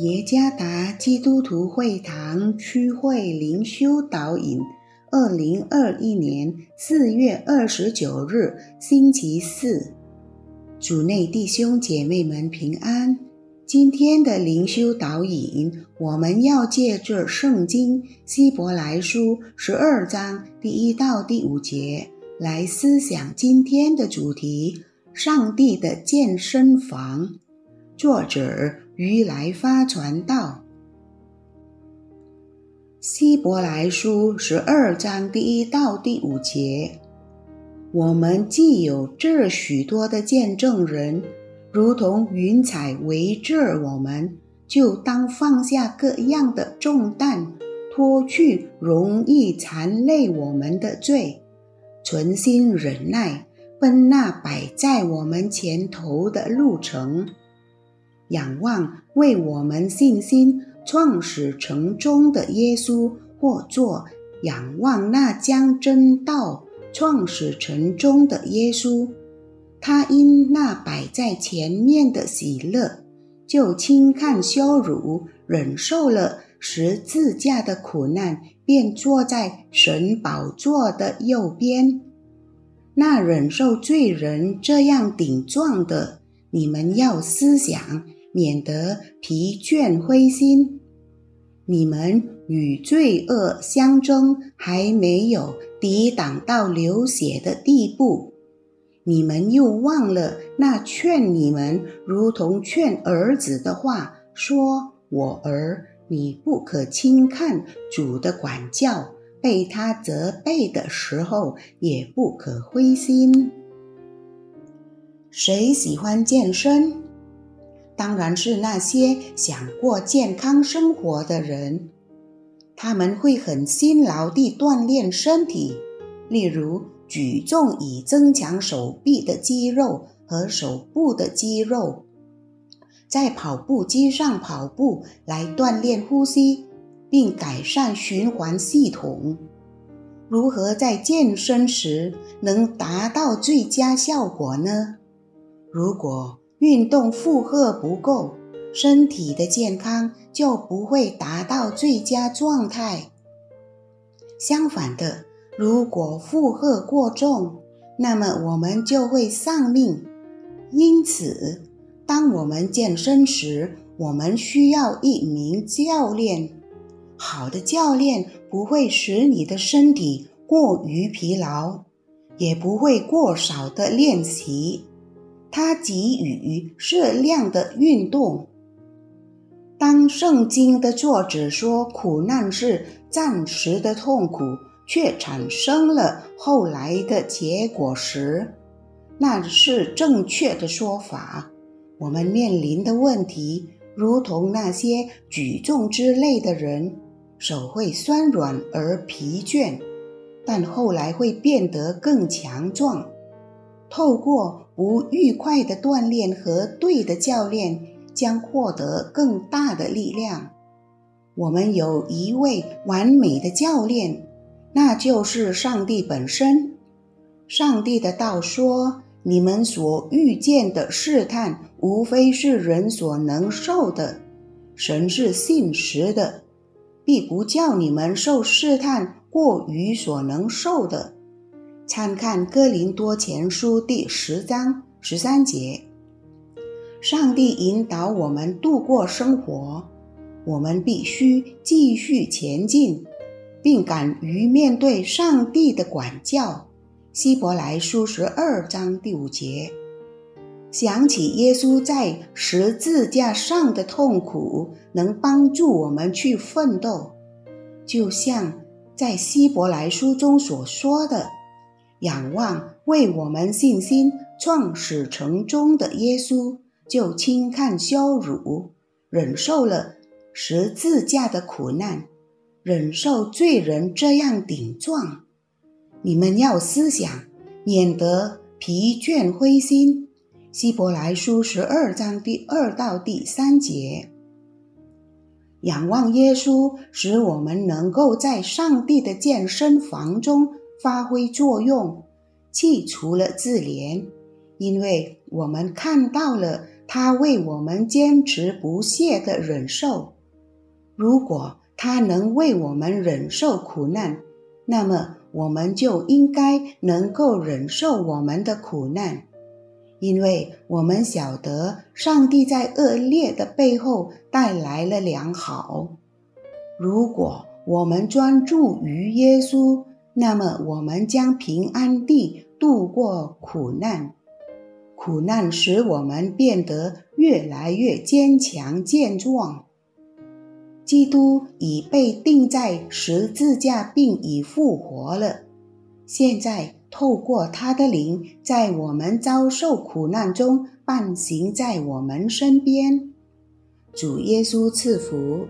耶加达基督徒会堂区会灵修导引，二零二一年四月二十九日，星期四，主内弟兄姐妹们平安。今天的灵修导引，我们要借着圣经希伯来书十二章第一到第五节来思想今天的主题：上帝的健身房。作者。于来发传道，希伯来书十二章第一到第五节，我们既有这许多的见证人，如同云彩围着我们，就当放下各样的重担，脱去容易缠累我们的罪，存心忍耐，奔那摆在我们前头的路程。仰望为我们信心创始成终的耶稣，或作仰望那将真道创始成终的耶稣，他因那摆在前面的喜乐，就轻看羞辱，忍受了十字架的苦难，便坐在神宝座的右边。那忍受罪人这样顶撞的，你们要思想。免得疲倦灰心，你们与罪恶相争，还没有抵挡到流血的地步，你们又忘了那劝你们如同劝儿子的话，说：“我儿，你不可轻看主的管教，被他责备的时候，也不可灰心。”谁喜欢健身？当然是那些想过健康生活的人，他们会很辛劳地锻炼身体，例如举重以增强手臂的肌肉和手部的肌肉，在跑步机上跑步来锻炼呼吸，并改善循环系统。如何在健身时能达到最佳效果呢？如果运动负荷不够，身体的健康就不会达到最佳状态。相反的，如果负荷过重，那么我们就会丧命。因此，当我们健身时，我们需要一名教练。好的教练不会使你的身体过于疲劳，也不会过少的练习。他给予适量的运动。当圣经的作者说苦难是暂时的痛苦，却产生了后来的结果时，那是正确的说法。我们面临的问题，如同那些举重之类的人，手会酸软而疲倦，但后来会变得更强壮。透过不愉快的锻炼和对的教练，将获得更大的力量。我们有一位完美的教练，那就是上帝本身。上帝的道说：“你们所遇见的试探，无非是人所能受的。神是信实的，必不叫你们受试探过于所能受的。”参看《哥林多前书》第十章十三节。上帝引导我们度过生活，我们必须继续前进，并敢于面对上帝的管教。希伯来书十二章第五节。想起耶稣在十字架上的痛苦，能帮助我们去奋斗，就像在希伯来书中所说的。仰望为我们信心创始成终的耶稣，就轻看羞辱，忍受了十字架的苦难，忍受罪人这样顶撞。你们要思想，免得疲倦灰心。希伯来书十二章第二到第三节。仰望耶稣，使我们能够在上帝的健身房中。发挥作用，去除了自怜，因为我们看到了他为我们坚持不懈的忍受。如果他能为我们忍受苦难，那么我们就应该能够忍受我们的苦难，因为我们晓得上帝在恶劣的背后带来了良好。如果我们专注于耶稣，那么，我们将平安地度过苦难。苦难使我们变得越来越坚强健壮。基督已被钉在十字架，并已复活了。现在透过他的灵，在我们遭受苦难中，伴行在我们身边。主耶稣赐福。